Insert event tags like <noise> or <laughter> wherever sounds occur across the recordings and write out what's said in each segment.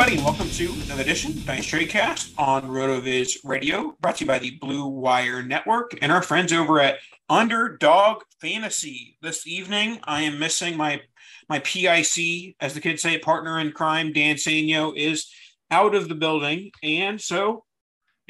Everybody, welcome to another edition of Dice Tradecast on RotoViz Radio, brought to you by the Blue Wire Network and our friends over at Underdog Fantasy. This evening, I am missing my my PIC, as the kids say, partner in crime. Dan Sanyo is out of the building, and so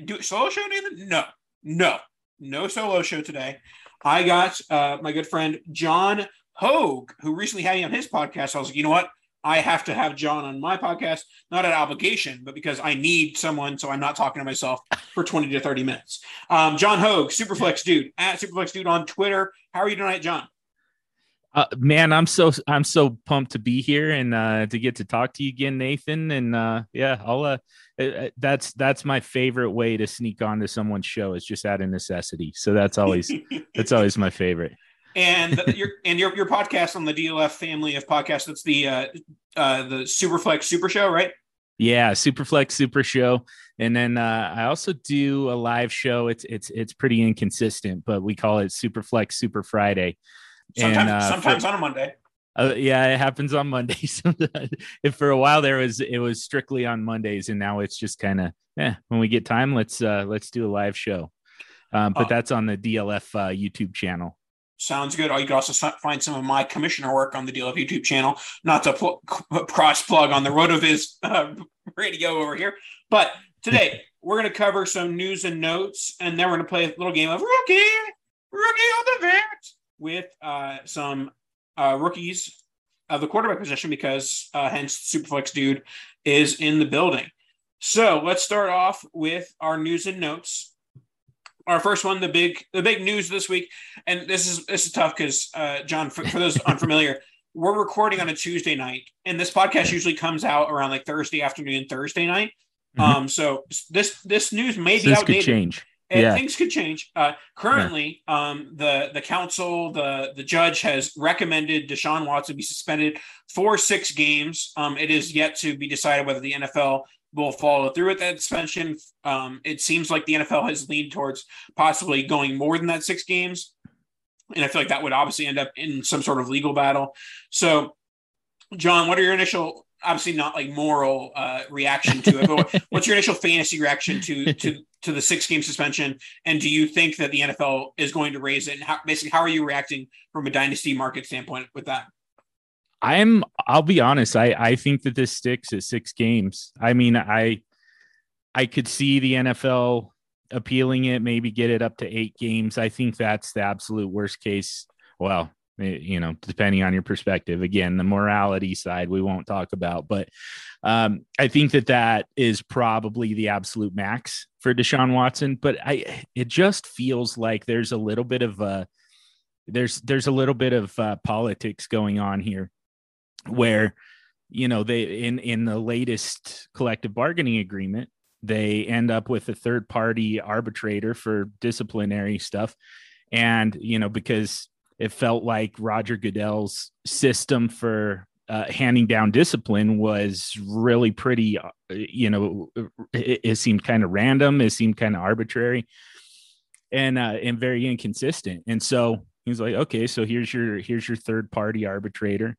do solo show, Nathan? No, no, no solo show today. I got uh, my good friend John Hogue, who recently had me on his podcast. I was like, you know what? I have to have John on my podcast, not an obligation, but because I need someone so I'm not talking to myself for 20 to 30 minutes. Um, John Hogue, Superflex Dude, at Superflex Dude on Twitter. How are you tonight, John? Uh, man, I'm so I'm so pumped to be here and uh, to get to talk to you again, Nathan. And uh, yeah, I'll uh, uh, that's that's my favorite way to sneak onto someone's show is just out of necessity. So that's always <laughs> that's always my favorite. And your and your your podcast on the DLF family of podcasts. That's the uh, uh, the Superflex Super Show, right? Yeah, Superflex Super Show, and then uh, I also do a live show. It's it's it's pretty inconsistent, but we call it Superflex Super Friday. Sometimes, And, uh, for- sometimes on a Monday. Uh, yeah, it happens on Mondays. <laughs> if for a while there was it was strictly on Mondays, and now it's just kind of yeah. When we get time, let's uh let's do a live show. Um, but Oh. that's on the DLF uh, YouTube channel. Sounds good. Or you can also find some of my commissioner work on the DLF YouTube channel. Not to pl- cross plug on the Rotoviz uh, radio over here, but today <laughs> we're going to cover some news and notes, and then we're going to play a little game of rookie, rookie on the vet with uh, some uh, rookies of the quarterback position because uh, hence Superflex dude is in the building. So let's start off with our news and notes. Our first one, the big the big news this week, and this is this is tough because uh, John, for, for those unfamiliar, <laughs> we're recording on a Tuesday night, and this podcast usually comes out around like Thursday afternoon, Thursday night. Mhm. Um, so this this news may So be outdated. change. And Yeah. things could change. Uh, currently, um, the the council, the the judge has recommended Deshaun Watson be suspended for six games. Um, it is yet to be decided whether the NFL will follow through with that suspension. Um, it seems like the NFL has leaned towards possibly going more than that six games, and I feel like that would obviously end up in some sort of legal battle. So, John, what are your initial? Obviously, not like moral uh, reaction to it, but <laughs> what's your initial fantasy reaction to to to the six game suspension? And do you think that the NFL is going to raise it? And how, basically, how are you reacting from a dynasty market standpoint with that? I'm I'll be honest, I I think that this sticks at 6 games. I mean, I I could see the NFL appealing it, maybe get it up to 8 games. I think that's the absolute worst case. Well, eh, you know, depending on your perspective. Again, the morality side we won't talk about, but um, I think that that is probably the absolute max for Deshaun Watson. But I, it just feels like there's a little bit of a there's there's a little bit of uh, politics going on here where you know they in in the latest collective bargaining agreement they end up with a third party arbitrator for disciplinary stuff. And, you know, because it felt like Roger Goodell's system for uh, handing down discipline was really pretty, uh, you know, it, it seemed kind of random. It seemed kind of arbitrary and, uh, and very inconsistent. And so he's like, okay, so here's your, here's your third party arbitrator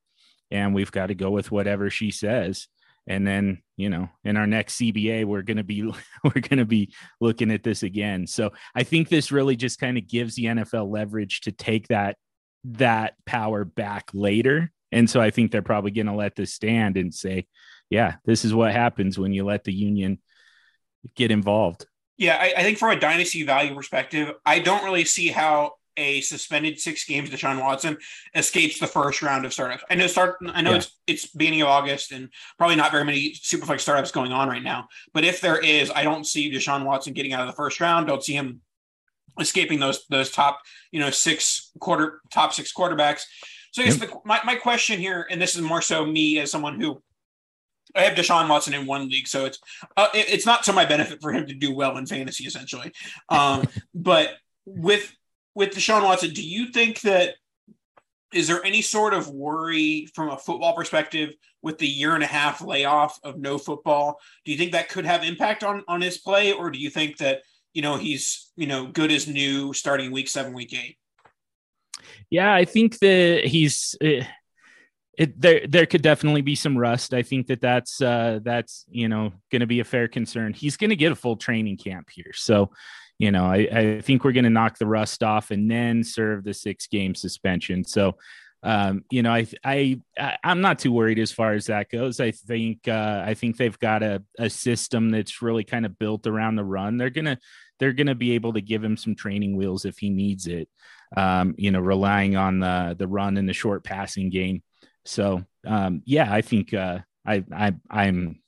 and we've got to go with whatever she says. And then you know in our next cba we're going to be <laughs> we're going to be looking at this again. So i think this really just kind of gives the nfl leverage to take that that power back later. And so i think they're probably going to let this stand and say yeah this is what happens when you let the union get involved. Yeah I, I think from a dynasty value perspective i don't really see how a suspended six games Deshaun Watson escapes the first round of startups. I know start I know yeah. it's it's beginning of August and probably not very many superflex startups going on right now. But if there is, I don't see Deshaun Watson getting out of the first round. Don't see him escaping those those top, you know, six quarter top six quarterbacks. So I guess yep. the, my, my question here, and this is more so me as someone who I have Deshaun Watson in one league, so it's uh, it, it's not to my benefit for him to do well in fantasy, essentially. Um, <laughs> but with with Deshaun Watson, do you think that is there any sort of worry from a football perspective with the year and a half layoff of no football? Do you think that could have impact on on his play, or do you think that you know he's you know good as new starting week seven, week eight? Yeah, I think that he's. It, it, there there could definitely be some rust. I think that that's uh, that's you know going to be a fair concern. He's going to get a full training camp here, so you know, I, I think we're going to knock the rust off and then serve the six game suspension. So, um, you know, I, I, I'm not too worried as far as that goes. I think, uh, I think they've got a, a system that's really kind of built around the run. They're going to, they're going to be able to give him some training wheels if he needs it. Um, you know, relying on the, the run and the short passing game. So, um, yeah, I think, uh, I, I, I'm,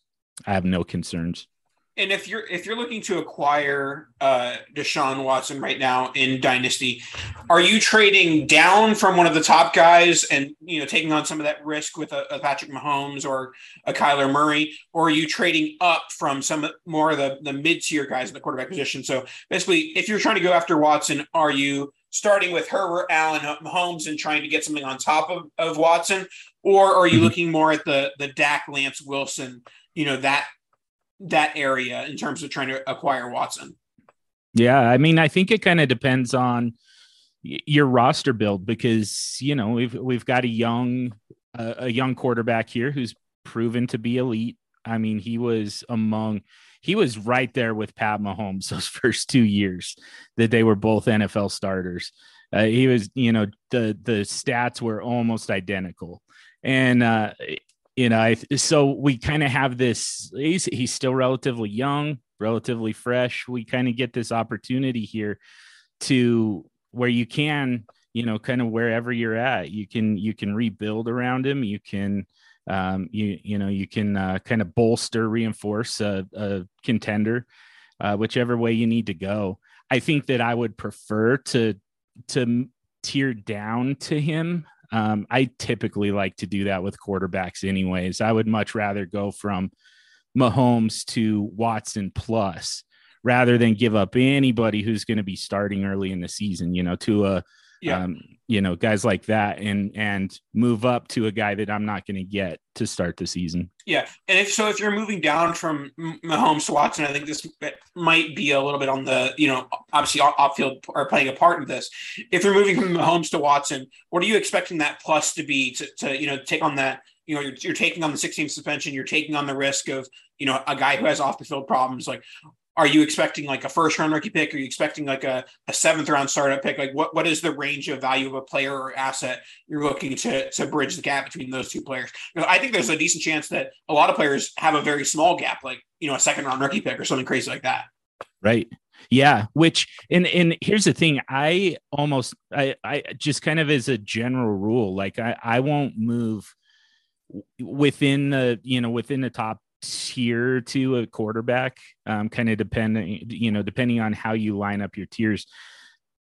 I have no concerns and if you're if you're looking to acquire uh, Deshaun Watson right now in Dynasty, are you trading down from one of the top guys and you know taking on some of that risk with a, a Patrick Mahomes or a Kyler Murray, or are you trading up from some more of the the mid tier guys in the quarterback position? So basically, if you're trying to go after Watson, are you starting with Herbert, Allen, Mahomes, and trying to get something on top of, of Watson, or are you mm-hmm. looking more at the the Dak, Lance, Wilson, you know that that area in terms of trying to acquire Watson. Yeah, I mean, I think it kind of depends on your roster build because you know we've we've got a young uh, a young quarterback here who's proven to be elite. I mean, he was among he was right there with Pat Mahomes <laughs> those first two years that they were both NFL starters. Uh, he was, you know, the the stats were almost identical, and uh, you know, so we kind of have this. He's he's still relatively young, relatively fresh. We kind of get this opportunity here to where you can, you know, kind of wherever you're at, you can you can rebuild around him. You can, um, you you know, you can uh, kind of bolster, reinforce a, a contender, uh, whichever way you need to go. I think that I would prefer to to tear down to him um, I typically like to do that with quarterbacks, anyways. I would much rather go from Mahomes to Watson plus rather than give up anybody who's going to be starting early in the season, you know, to a yeah. um, you know, guys like that and and move up to a guy that I'm not going to get to start the season. Yeah, and if so, if you're moving down from Mahomes to Watson, I think this might be a little bit on the you know obviously off field are playing a part in this. If you're moving from Mahomes to Watson, what are you expecting that plus to be to, to you know take on that you know, you're, you're, taking on the 16 suspension, you're taking on the risk of, you know, a guy who has off the field problems. Like, are you expecting like a first round rookie pick? Are you expecting like a, a seventh round startup pick? Like what, what is the range of value of a player or asset you're looking to, to bridge the gap between those two players? You know, I think there's a decent chance that a lot of players have a very small gap, like, you know, a second round rookie pick or something crazy like that. Right. Yeah, which and and here's the thing, I almost I I just kind of as a general rule, like I I won't move within the you know within the top tier to a quarterback, um, kind of depending, you know, depending on how you line up your tiers.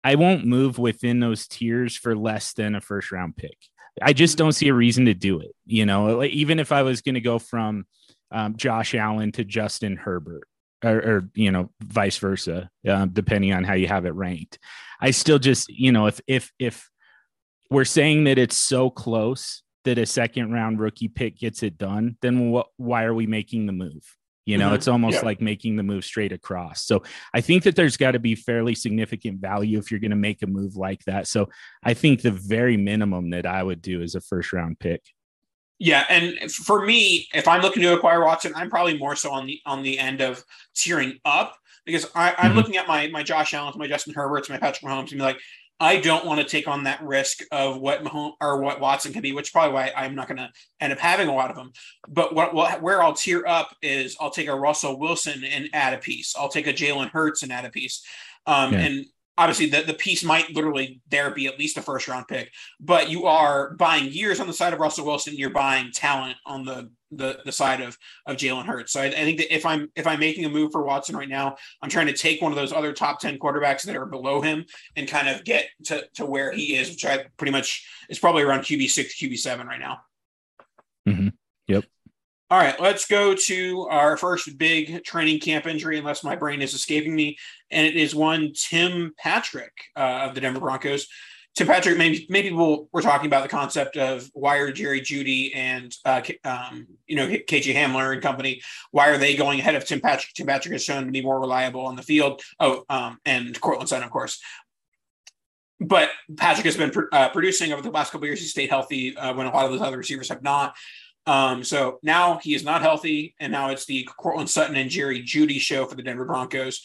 I won't move within those tiers for less than a first round pick. I just don't see a reason to do it. You know, like, even if I was going to go from um, Josh Allen to Justin Herbert, or, or you know, vice versa, uh, depending on how you have it ranked. I still just, you know, if if if we're saying that it's so close that a second round rookie pick gets it done, then what? Why are we making the move? You know, Mhm. it's almost Yeah. like making the move straight across. So I think that there's got to be fairly significant value if you're going to make a move like that. So I think the very minimum that I would do is a first round pick. Yeah, and for me, if I'm looking to acquire Watson, I'm probably more so on the on the end of tearing up because I, I'm Mhm. looking at my my Josh Allen, my Justin Herberts, my Patrick Mahomes, and be like, I don't want to take on that risk of what Mahomes or what Watson can be, which is probably why I'm not going to end up having a lot of them. But what, what where I'll tear up is I'll take a Russell Wilson and add a piece. I'll take a Jalen Hurts and add a piece. Um, Yeah. And obviously, the, the piece might literally there be at least a first round pick but you are buying years on the side of Russell Wilson. You're buying talent on the the, the side of of Jalen Hurts. So I, I think that if I'm if I'm making a move for Watson right now, I'm trying to take one of those other top ten quarterbacks that are below him and kind of get to to where he is, which I pretty much is probably around QB six, QB seven right now. Mm-hmm. Yep. All right, let's go to our first big training camp injury, unless my brain is escaping me, and it is one Tim Patrick uh, of the Denver Broncos. Tim Patrick, maybe maybe people were talking about the concept of why are Jerry Jeudy and uh, um, you know KJ Hamler and company, why are they going ahead of Tim Patrick? Tim Patrick has shown to be more reliable on the field. Oh, um, and Courtland Sutton, of course. But Patrick has been pr- uh, producing over the last couple of years. He stayed healthy uh, when a lot of those other receivers have not. Um, so now he is not healthy, and now it's the Courtland Sutton and Jerry Jeudy show for the Denver Broncos.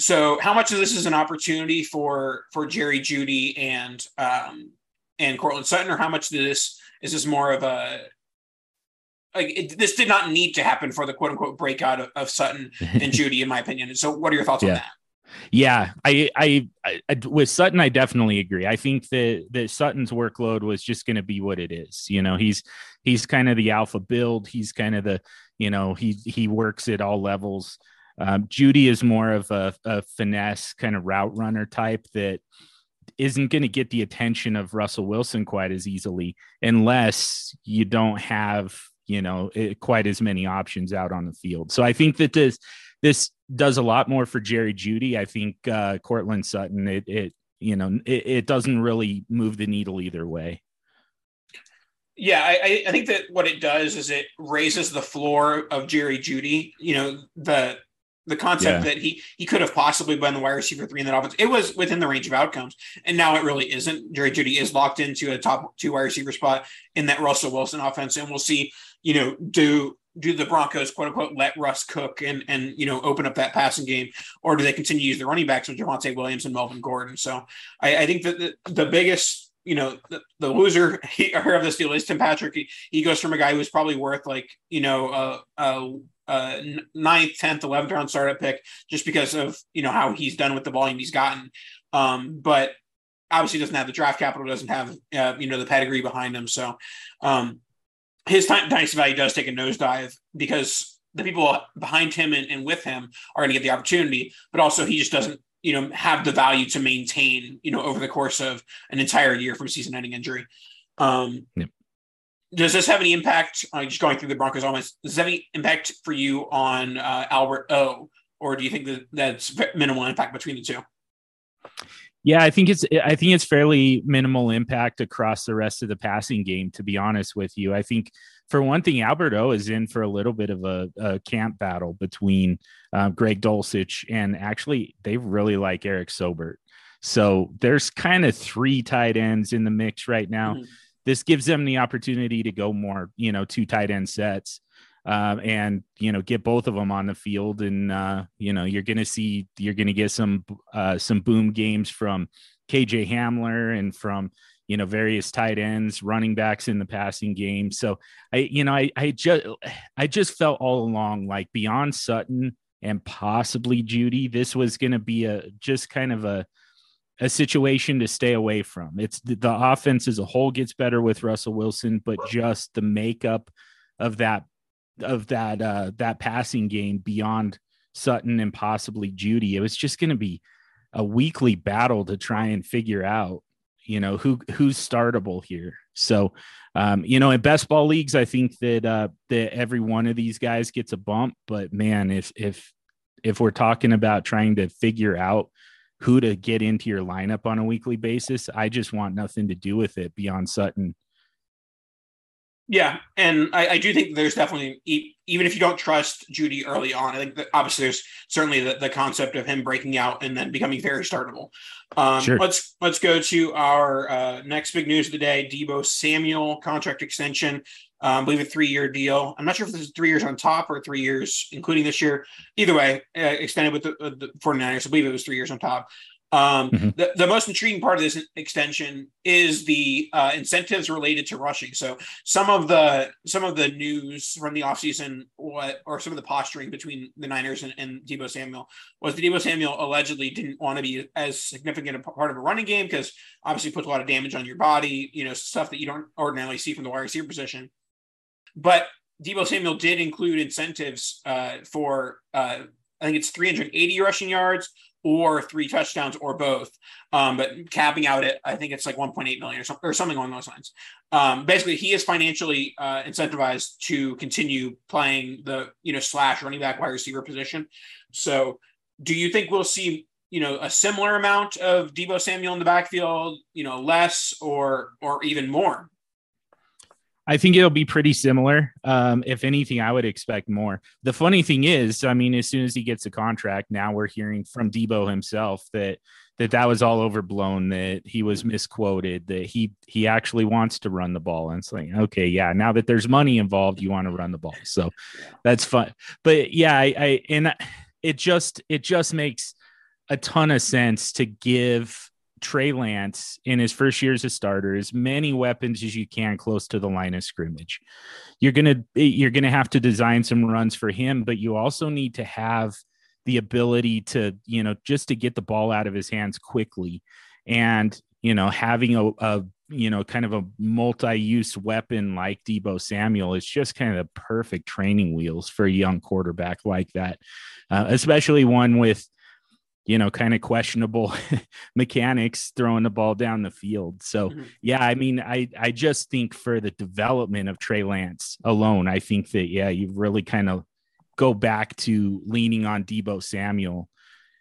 So, how much of this is an opportunity for for Jerry Jeudy and um, and Courtland Sutton, or how much of this is this more of a like it, this did not need to happen for the quote unquote breakout of, of Sutton and <laughs> Jeudy, in my opinion. So, what are your thoughts on that? Yeah, I, I, I, with Sutton, I definitely agree. I think that that Sutton's workload was just going to be what it is. You know, he's he's kind of the alpha build. He's kind of the, you know, he he works at all levels. Um, Jeudy is more of a, a finesse kind of route runner type that isn't going to get the attention of Russell Wilson quite as easily unless you don't have you know it, quite as many options out on the field. So I think that this this does a lot more for Jerry Jeudy. I think uh, Courtland Sutton it it you know it, it doesn't really move the needle either way. Yeah, I, I- I think that what it does is it raises the floor of Jerry Jeudy. You know, the the concept Yeah. that he he could have possibly been the wide receiver three in that offense. It was within the range of outcomes, and now it really isn't. Jerry Jeudy is locked into a top two wide receiver spot in that Russell Wilson offense, and we'll see. You know, do do the Broncos quote unquote let Russ cook and and you know open up that passing game, or do they continue to use the running backs with Javonte Williams and Melvin Gordon? So I, I think that the, the biggest you know, the, the loser <laughs> here of this deal is Tim Patrick. He, he goes from a guy who's probably worth like, you know, a, a, a ninth, 10th, 11th round startup pick just because of, you know, how he's done with the volume he's gotten. Um, but obviously doesn't have the draft capital, doesn't have, uh, you know, the pedigree behind him. So um, his time, dynasty value does take a nosedive because the people behind him and, and with him are going to get the opportunity, but also he just doesn't, you know, have the value to maintain, you know, over the course of an entire year from season-ending injury. Um, Yep. Does this have any impact? Uh, just going through the Broncos almost. Does this have any impact for you on uh, Albert O, or do you think that that's minimal impact between the two? Yeah, I think it's I think it's fairly minimal impact across the rest of the passing game. To be honest with you, I think for one thing, Albert O is in for a little bit of a, a camp battle between uh, Greg Dulcich and actually they really like Eric Saubert. So there's kind of three tight ends in the mix right now. Mhm. This gives them the opportunity to go more, you know, two tight end sets. Um, and you know get both of them on the field and uh, you know you're gonna see you're gonna get some uh, some boom games from KJ Hamler and from you know various tight ends running backs in the passing game so I you know I I just I just felt all along like beyond Sutton and possibly Jeudy this was gonna be a just kind of a a situation to stay away from it's the, the offense as a whole gets better with Russell Wilson but just the makeup of that of that uh that passing game beyond Sutton and possibly Jeudy. It was just going to be a weekly battle to try and figure out, you know, who who's startable here. So, um, you know, in best ball leagues, I think that uh, that every one of these guys gets a bump. But man, if if if we're talking about trying to figure out who to get into your lineup on a weekly basis, I just want nothing to do with it beyond Sutton. Yeah, and I, I, do think there's definitely even if you don't trust Jeudy early on, I think that obviously there's certainly the, the concept of him breaking out and then becoming very startable. Um, sure. Let's let's go to our uh, next big news of the day: Deebo Samuel contract extension. Um, I believe a three-year deal. I'm not sure if this is three years on top or three years, including this year. Either way, uh, extended with the, uh, the 49ers. I believe it was three years on top. Um, mm-hmm. the, the most intriguing part of this extension is the uh, incentives related to rushing. So some of the some of the news from the offseason, what or some of the posturing between the Niners and, and Deebo Samuel was that Deebo Samuel allegedly didn't want to be as significant a part of a running game because obviously puts a lot of damage on your body, you know, stuff that you don't ordinarily see from the wide receiver position. But Deebo Samuel did include incentives uh, for uh, I think it's 380 rushing yards or three touchdowns or both. Um, but capping out at I think it's like 1.8 million or something or something along those lines. Um, basically, he is financially uh, incentivized to continue playing the you know slash running back wide receiver position. So, do you think we'll see you know a similar amount of Deebo Samuel in the backfield? You know, less or or even more? I think it'll be pretty similar. Um, if anything, I would expect more. The funny thing is, I mean, as soon as he gets a contract, now we're hearing from Deebo himself that that that was all overblown, that he was misquoted, that he he actually wants to run the ball. And it's like, okay, yeah, now that there's money involved, you want to run the ball. So that's fun. But yeah, I, I and it just it just makes a ton of sense to give Trey Lance in his first year as a starter as many weapons as you can close to the line of scrimmage. You're gonna you're gonna have to design some runs for him, but you also need to have the ability to you know just to get the ball out of his hands quickly, and you know having a, a you know kind of a multi-use weapon like Deebo Samuel is just kind of the perfect training wheels for a young quarterback like that, uh, especially one with you know, kind of questionable <laughs> mechanics throwing the ball down the field. So, mm-hmm. yeah, I mean, I I just think for the development of Trey Lance alone, I think that yeah, you really kind of go back to leaning on Deebo Samuel,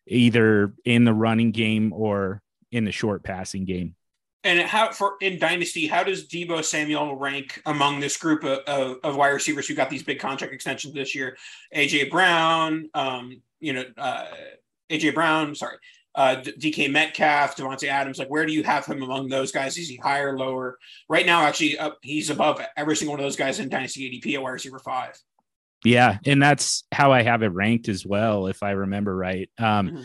either in the running game or in the short passing game. And how for in Dynasty, how does Deebo Samuel rank among this group of, of, of wide receivers who got these big contract extensions this year? AJ Brown, um, you know, uh, AJ Brown, sorry, uh, DK Metcalf, Davante Adams. Like, where do you have him among those guys? Is he higher, lower? Right now, actually, up, he's above every single one of those guys in Dynasty ADP at wide receiver five. Yeah, and that's how I have it ranked as well, if I remember right. Um, mm-hmm.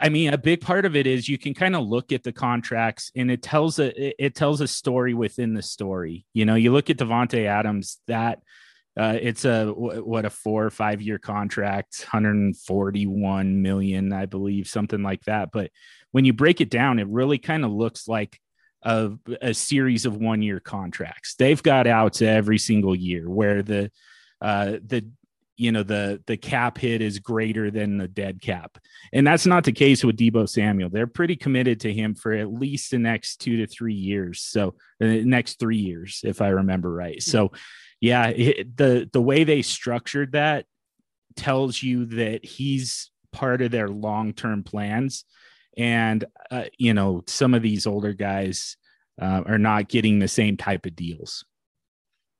I mean, a big part of it is you can kind of look at the contracts, and it tells a it tells a story within the story. You know, you look at Davante Adams that uh, it's a what a four or five year contract, 141 million, I believe, something like that. But when you break it down, it really kind of looks like a, a series of one year contracts. They've got outs every single year where the uh, the you know the the cap hit is greater than the dead cap, and that's not the case with Deebo Samuel. They're pretty committed to him for at least the next two to three years. So the next three years, if I remember right. So yeah, it, the the way they structured that tells you that he's part of their long term plans, and uh, you know some of these older guys uh, are not getting the same type of deals.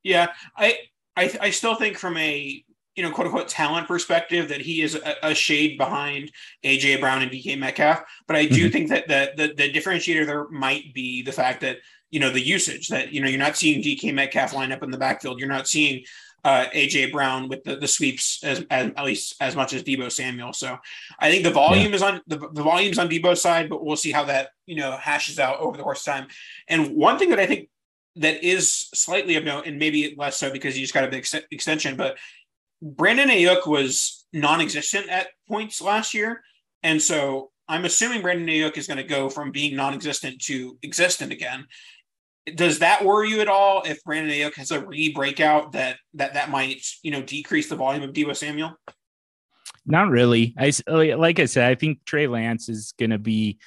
Yeah, I I, I still think from a you know, quote unquote talent perspective that he is a, a, shade behind AJ Brown and DK Metcalf. But I do mm-hmm. think that the, the, the differentiator there might be the fact that you know the usage that you know you're not seeing DK Metcalf line up in the backfield. You're not seeing uh, AJ Brown with the, the sweeps as, as, at least as much as Deebo Samuel. So I think the volume yeah. is on the, the volume's on Deebo's side, but we'll see how that you know hashes out over the course of time. And one thing that I think that is slightly of note, and maybe less so because he just got a big ex- extension, but Brandon Aiyuk was non-existent at points last year, and so I'm assuming Brandon Aiyuk is going to go from being non-existent to existent again does that worry you at all if Brandon Aiyuk has a re breakout that that that might you know decrease the volume of Deebo Samuel? Not really. I like I said, I think Trey Lance is going to be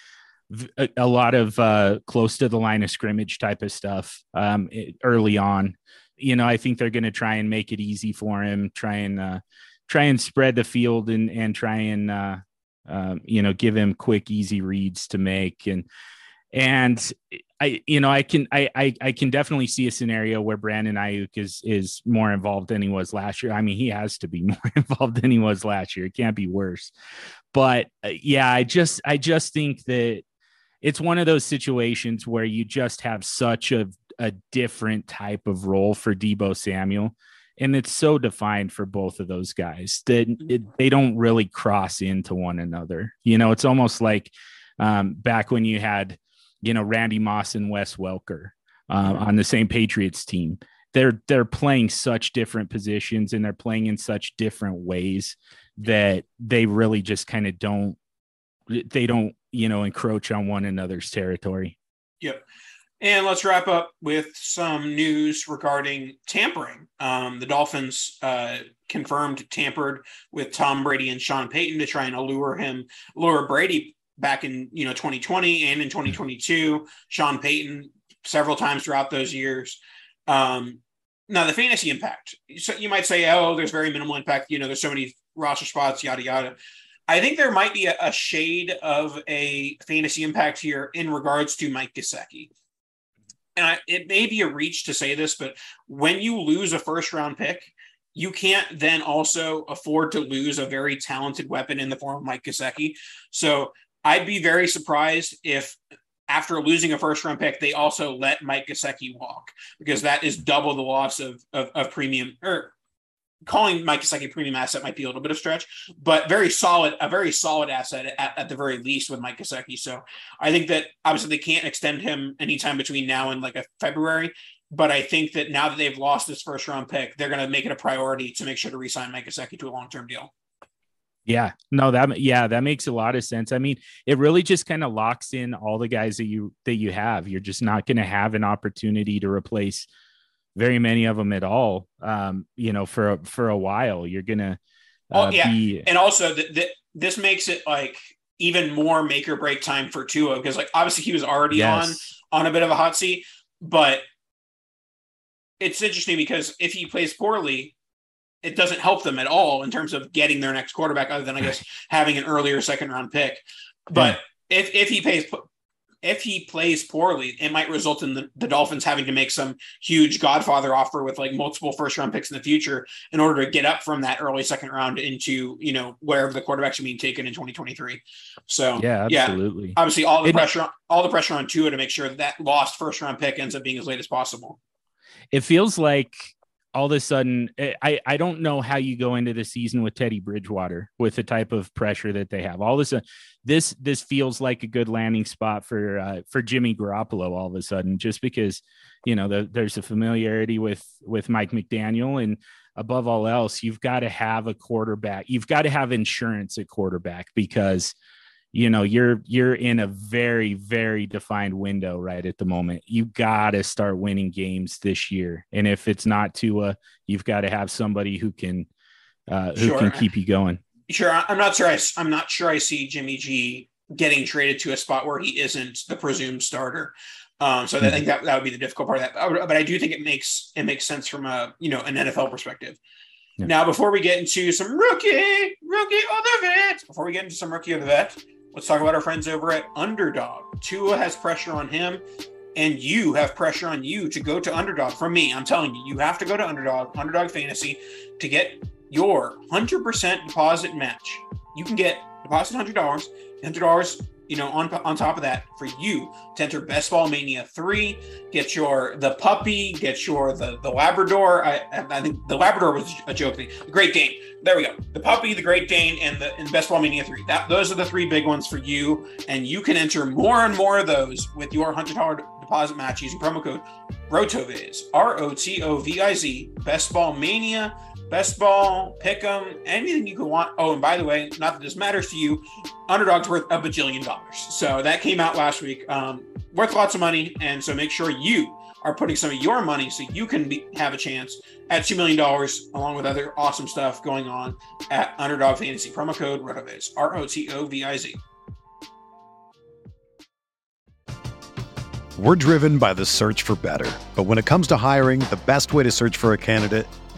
a, a lot of uh, close to the line of scrimmage type of stuff um, early on. You know, I think they're going to try and make it easy for him, try and uh, try and spread the field and and try and uh, um, you know give him quick, easy reads to make and and I you know I can I, I I can definitely see a scenario where Brandon Aiyuk is is more involved than he was last year. I mean, he has to be <laughs> more involved than he was last year. It can't be worse. But uh, yeah, I just I just think that it's one of those situations where you just have such a, a different type of role for Deebo Samuel. And it's so defined for both of those guys that it, they don't really cross into one another. You know, it's almost like um, back when you had, you know, Randy Moss and Wes Welker uh, on the same Patriots team. They're they're playing such different positions and they're playing in such different ways that they really just kind of don't they don't you know encroach on one another's territory yep and let's wrap up with some news regarding tampering. Um, the Dolphins uh, confirmed tampered with Tom Brady and Sean Payton to try and allure him, lure Brady back in you know 2020 and in 2022. Sean Payton several times throughout those years. Um, now the fantasy impact. So you might say, oh, there's very minimal impact. You know, there's so many roster spots, yada yada. I think there might be a, a shade of a fantasy impact here in regards to Mike Gesicki. And I, it may be a reach to say this, but when you lose a first round pick, you can't then also afford to lose a very talented weapon in the form of Mike Gesicki. So I'd be very surprised if after losing a first round pick, they also let Mike Gesicki walk because that is double the loss of, of, of premium or calling Mike Gesicki a premium asset might be a little bit of stretch, but very solid, a very solid asset at, at the very least with Mike Gesicki. So I think that obviously they can't extend him anytime between now and like a February. But I think that now that they've lost this first round pick, they're going to make it a priority to make sure to re-sign Mike Gesicki to a long term deal. Yeah, no, that yeah, that makes a lot of sense. I mean, it really just kind of locks in all the guys that you that you have. You're just not going to have an opportunity to replace very many of them at all. Um, you know, for for a while, you're gonna. Uh, oh yeah, be... and also th- th- this makes it like even more make or break time for Tua because like obviously he was already yes. on on a bit of a hot seat, but it's interesting because if he plays poorly, it doesn't help them at all in terms of getting their next quarterback, other than I guess having an earlier second round pick. But yeah. if if he plays if he plays poorly, it might result in the, the, Dolphins having to make some huge Godfather offer with like multiple first round picks in the future in order to get up from that early second round into, you know, wherever the quarterbacks are being taken in 2023. So yeah, absolutely. Yeah, obviously all the it, pressure, all the pressure on Tua to make sure that, that lost first round pick ends up being as late as possible. It feels like all of a sudden eh, I, I don't know how you go into the season with Teddy Bridgewater with the type of pressure that they have. All of a sudden this this feels like a good landing spot for uh, for Jimmy Garoppolo all of a sudden just because you know the, there's a familiarity with with Mike McDaniel and above all else you've got to have a quarterback. You've got to have insurance at quarterback because you know you're you're in a very very defined window right at the moment you got to start winning games this year and if it's not Tua you've got to have somebody who can uh, who sure. can keep you going sure i'm not sure I, i'm not sure i see jimmy g getting traded to a spot where he isn't the presumed starter um, so. I think that, that would be the difficult part of that. But I do think it makes it makes sense from a you know an NFL perspective. Yeah. Now, before we get into some rookie, rookie of the vet, before we get into some rookie of the vet, Let's talk about our friends over at Underdog. Tua has pressure on him, and you have pressure on you to go to Underdog. From me, I'm telling you, you have to go to Underdog, Underdog Fantasy, to get your 100% deposit match. You can get deposit $100, $100 you know, on on top of that, for you to enter Best Ball Mania three, get your the puppy, get your the the Labrador. I I think the Labrador was a joke thing. The Great Dane. There we go. The puppy, the Great Dane, and the and Best Ball Mania three. That those are the three big ones for you, and you can enter more and more of those with your hundred dollar deposit match using promo code ROTOVIZ. R O T O V I Z. Best Ball Mania best ball, pick 'em, anything you could want. Oh, and by the way, not that this matters to you, underdog's worth a bajillion dollars. So that came out last week. Um, worth lots of money, and so make sure you are putting some of your money so you can be, have a chance at $2 million, along with other awesome stuff going on at Underdog Fantasy. Promo code ROTOVIZ, R O T O V I Z. We're driven by the search for better. But when it comes to hiring, the best way to search for a candidate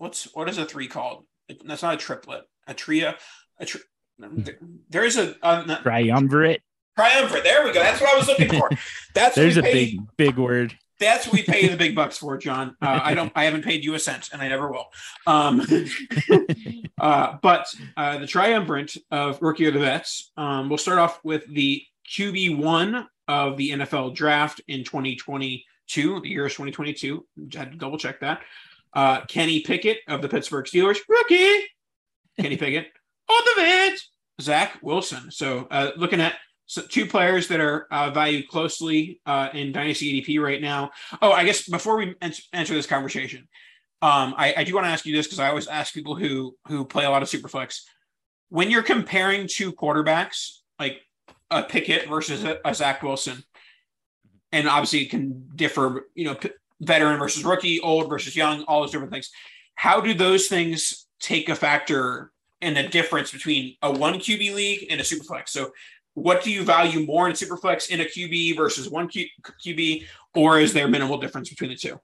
what's what is a three called? That's not a triplet. A tria. A tri- there is a, a triumvirate. Triumvirate. There we go. That's what I was looking for. <laughs> That's there's a pay, big big word. That's what we pay the big bucks for, John. <laughs> Uh, I don't. I haven't paid you a cent, and I never will. Um, <laughs> uh, but uh, the triumvirate of rookie of the vets. Um, we'll start off with the QB one of the NFL draft in 2022. The year is 2022. had to double check that. Uh, Kenny Pickett of the Pittsburgh Steelers, rookie. Kenny <laughs> Pickett on the bench. Zach Wilson. So uh, looking at so two players that are uh, valued closely uh, in Dynasty ADP right now. Oh, I guess before we answer this conversation, um, I, I, do want to ask you this because I always ask people who who play a lot of Superflex. When you're comparing two quarterbacks, like a Pickett versus a, a Zach Wilson, and obviously it can differ, you know, p- veteran versus rookie, old versus young, all those different things. How do those things take a factor in the difference between a one QB league and a superflex? So, what do you value more in superflex in a QB versus one Q- QB, or is there minimal difference between the two?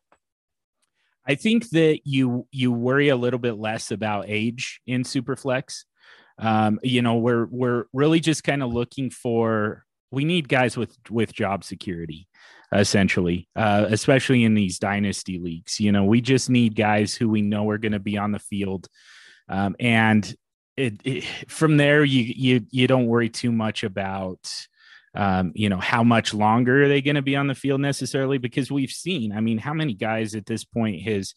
I think that you you worry a little bit less about age in superflex. Um, you know, we're we're really just kind of looking for we need guys with with job security essentially, uh, especially in these dynasty leagues. You know, we just need guys who we know are going to be on the field, um, and it, it, from there you you you don't worry too much about. Um, you know how much longer are they going to be on the field necessarily because we've seen i mean how many guys at this point has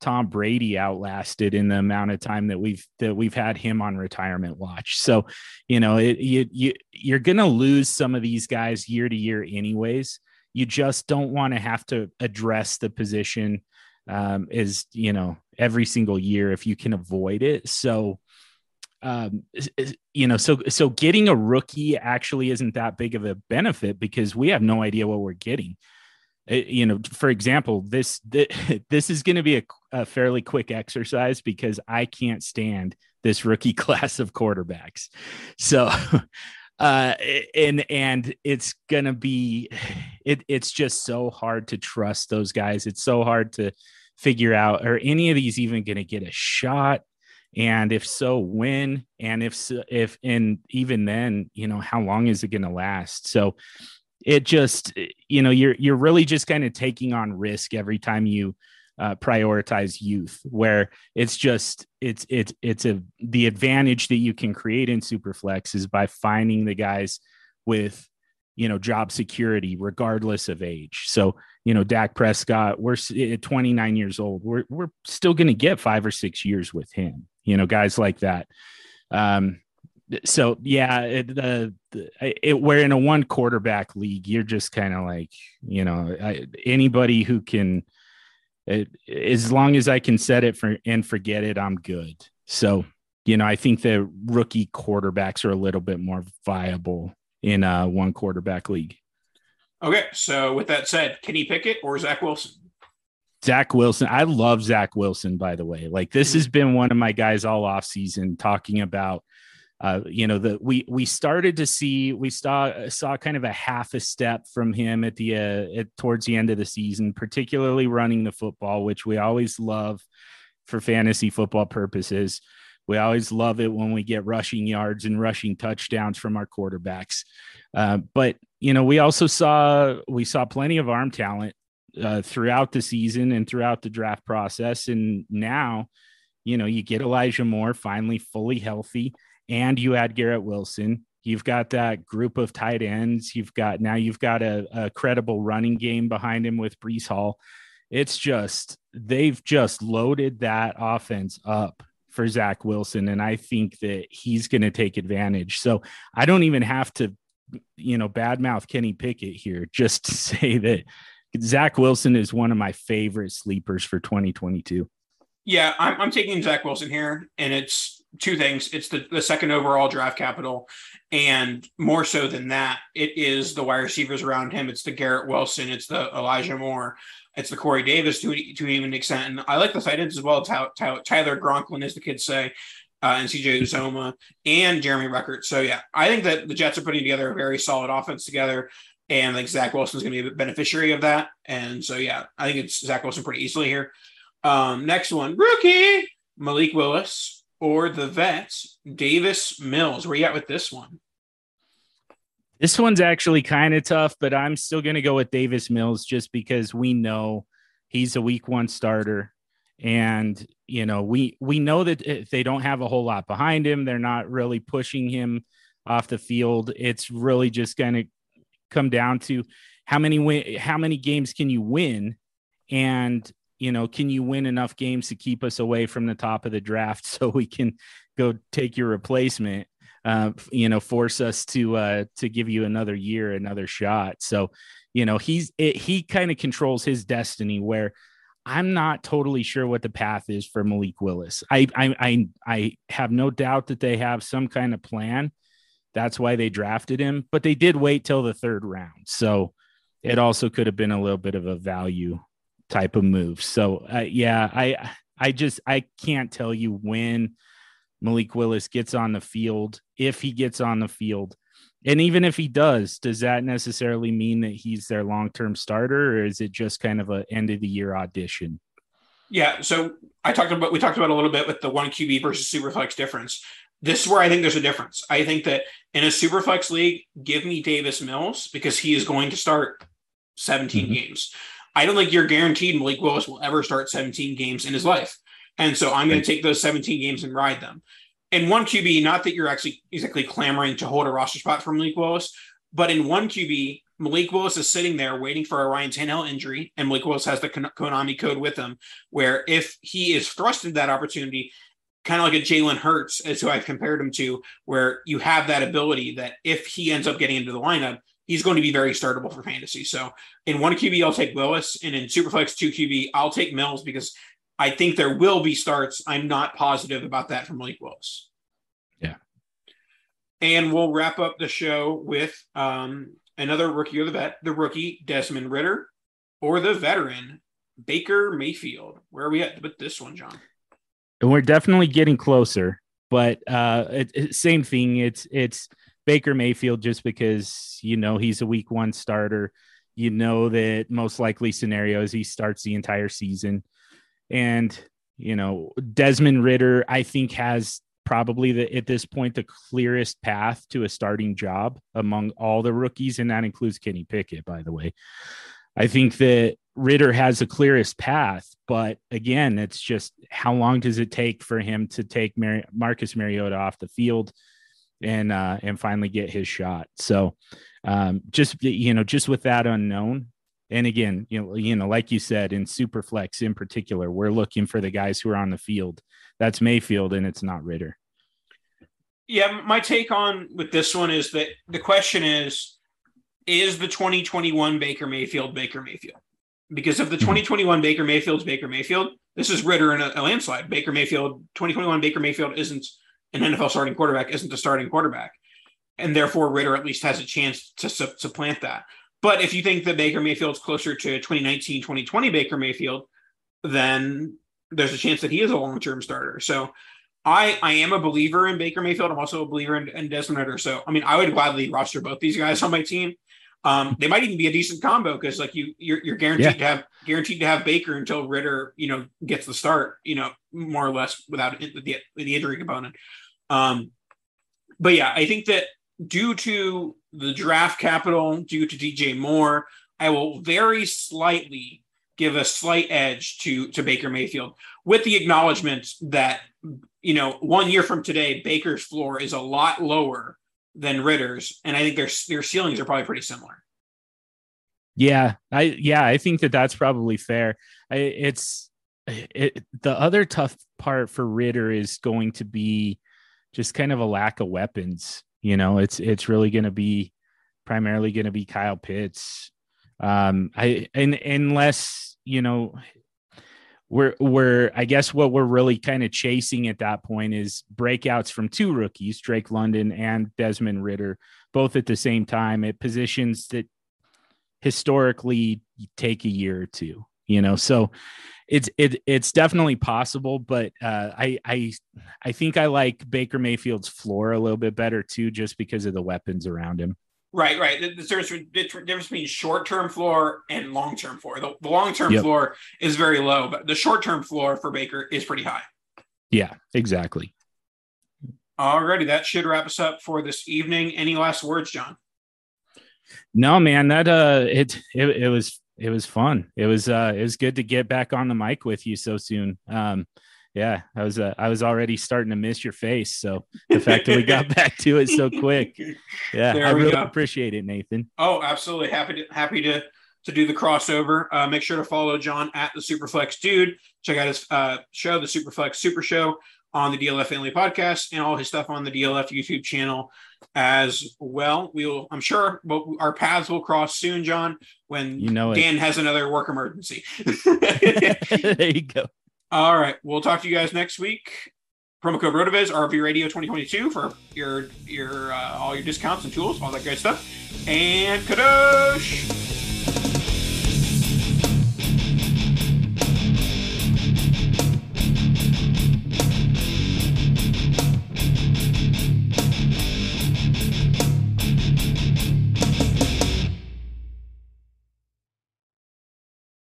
tom brady outlasted in the amount of time that we've that we've had him on retirement watch so you know it, you, you you're going to lose some of these guys year to year anyways you just don't want to have to address the position um, is you know every single year if you can avoid it. So um, you know, so so getting a rookie actually isn't that big of a benefit because we have no idea what we're getting. It, you know, for example, this <laughs> this is going to be a, a fairly quick exercise because I can't stand this rookie <laughs> class of quarterbacks. So <laughs> uh and and it's gonna be it it's just so hard to trust those guys. It's so hard to figure out are any of these even gonna get a shot? And if so when? And if if and even then you know how long is it gonna last? So it just you know you're you're really just kind of taking on risk every time you uh, prioritize youth where it's just it's it's it's a the advantage that you can create in superflex is by finding the guys with you know job security regardless of age. So you know Dak Prescott we're at 29 years old we're we're still going to get 5 or 6 years with him you know guys like that. Um so yeah it, it, we're in a one quarterback league you're just kind of like you know I, anybody who can it, as long as I can set it for and forget it, I'm good. So, you know, I think the rookie quarterbacks are a little bit more viable in a one quarterback league. Okay, so with that said, Kenny Pickett or Zach Wilson? Zach Wilson. I love Zach Wilson, by the way. Like this mm-hmm. has been one of my guys all off season talking about uh, you know that we we started to see we saw saw kind of a half a step from him at the uh, at, towards the end of the season, particularly running the football, which we always love for fantasy football purposes. We always love it when we get rushing yards and rushing touchdowns from our quarterbacks. Uh, but you know, we also saw we saw plenty of arm talent uh, throughout the season and throughout the draft process, and now, you know, you get Elijah Moore finally fully healthy and you add Garrett Wilson. You've got that group of tight ends. You've got now you've got a, a credible running game behind him with Breece Hall. It's just they've just loaded that offense up for Zach Wilson, and I think that he's going to take advantage. So I don't even have to, you know, badmouth Kenny Pickett here just to <laughs> say that Zach Wilson is one of my favorite sleepers for 2022. Yeah, I'm, I'm taking Zach Wilson here, and it's two things. It's the, the second overall draft capital, and more so than that, it is the wide receivers around him. It's the Garrett Wilson, it's the Elijah Moore, it's the Corey Davis to, to even extent. And I like the tight ends as well. Tyler, Gronklin, as the kids say, uh, and CJ Uzomah and Jeremy Ruckert. So yeah, I think that the Jets are putting together a very solid offense together. And I think Zach Wilson is going to be a beneficiary of that. And so, yeah, I think it's Zach Wilson pretty easily here. Um, next one, rookie Malik Willis or the vets, Davis Mills. Where you at with this one? This one's actually kind of tough, but I'm still going to go with Davis Mills just because we know he's a week one starter. And, you know, we, we know that if they don't have a whole lot behind him, they're not really pushing him off the field. It's really just going to come down to how many win, how many games can you win? And you know, can you win enough games to keep us away from the top of the draft <laughs> so we can go take your replacement? Uh, you know, force us to uh, to give you another year, another shot. So, you know, he's it, he kind of controls his destiny. Where I'm not totally sure what the path is for Malik Willis. I I I, I have no doubt that they have some kind of plan. That's why they drafted him, but they did wait till the third round. So it also could have been a little bit of a value type of move. So uh, yeah, I I just I can't tell you when Malik Willis gets on the field, if he gets on the field. And even if he does, does that necessarily mean that he's their long-term starter or is it just kind of a end of the year audition? Yeah, so I talked about we talked about a little bit with the one QB versus superflex difference. This is where I think there's a difference. I think that in a superflex league, give me Davis Mills because he is going to start 17 mm-hmm. games. I don't think you're guaranteed Malik Willis will ever start 17 games in his life. And so I'm going to take those 17 games and ride them. In one QB, not that you're actually exactly clamoring to hold a roster spot for Malik Willis, but in one QB, Malik Willis is sitting there waiting for a Ryan Tannehill injury, and Malik Willis has the Konami code with him, where if he is thrusted that opportunity, kind of like a Jalen Hurts, is who I've compared him to, where you have that ability that if he ends up getting into the lineup, he's going to be very startable for fantasy. So in one QB, I'll take Willis, and in Superflex two QB, I'll take Mills because I think there will be starts. I'm not positive about that from Malik Willis. Yeah. And we'll wrap up the show with um, another rookie or the vet, the rookie Desmond Ridder, or the veteran Baker Mayfield. Where are we at with this one, John? And we're definitely getting closer, but uh, it, it, same thing. It's it's Baker Mayfield just because you know he's a week one starter. You know that most likely scenarios he starts the entire season. And you know, Desmond Ridder, I think, has probably the at this point the clearest path to a starting job among all the rookies, and that includes Kenny Pickett, by the way. I think that Ridder has the clearest path, but again, it's just how long does it take for him to take Mar- Marcus Mariota off the field and uh, and finally get his shot? So, um, just you know, just with that unknown, and again, you know, you know, like you said, in Superflex in particular, we're looking for the guys who are on the field. That's Mayfield, and it's not Ridder. Yeah, my take on with this one is that the question is is the 2021 Baker Mayfield Baker Mayfield? Because if the 2021 Baker Mayfield's Baker Mayfield, this is Ridder in a, a landslide. Baker Mayfield, 2021 Baker Mayfield isn't an NFL starting quarterback, isn't a starting quarterback. And therefore, Ridder at least has a chance to su- supplant that. But if you think that Baker Mayfield's closer to 2019, 2020 Baker Mayfield, then there's a chance that he is a long term starter. So I I am a believer in Baker Mayfield. I'm also a believer in, in Desmond Ridder. So I mean, I would gladly roster both these guys on my team. Um, they might even be a decent combo because like you you're, you're guaranteed Yeah. to have guaranteed to have Baker until Ridder you know gets the start you know more or less without the, the injury component. Um, but yeah, I think that due to the draft capital, due to DJ Moore, I will very slightly give a slight edge to to Baker Mayfield with the acknowledgement that you know one year from today Baker's floor is a lot lower than Ridder's, and I think their their ceilings are probably pretty similar. Yeah, I yeah, I think that that's probably fair. I, it's it, the other tough part for Ritter is going to be just kind of a lack of weapons. You know, it's it's really going to be primarily going to be Kyle Pitts. Um, I and unless you know we're we're I guess what we're really kind of chasing at that point is breakouts from two rookies, Drake London and Desmond Ridder, both at the same time at positions that historically take a year or two. You know, so it's it it's definitely possible, but uh, I I I think I like Baker Mayfield's floor a little bit better too, just because of the weapons around him. Right, right. The, the difference, the difference between short-term floor and long-term floor. The, the long-term Yep. floor is very low, but the short-term floor for Baker is pretty high. Yeah, exactly. Alrighty, that should wrap us up for this evening. Any last words, John? No, man, that uh, it it, it was it was fun. It was uh, it was good to get back on the mic with you so soon. Um, yeah, I was uh, I was already starting to miss your face. So the fact that we got <laughs> back to it so quick, yeah, There I really go. appreciate it, Nathan. Oh, absolutely. Happy to happy to to do the crossover. Uh, make sure to follow John at the Superflex Dude. Check out his uh, show, the Superflex Super Show, on the DLF Family Podcast, and all his stuff on the DLF YouTube channel as well. We will, I'm sure, but our paths will cross soon, John, when You know it. Dan has another work emergency. <laughs> <laughs> there you go. all right, we'll talk to you guys next week. Promo code RotoViz, RV Radio 2022 for your your uh, all your discounts and tools, all that great stuff. And kadosh!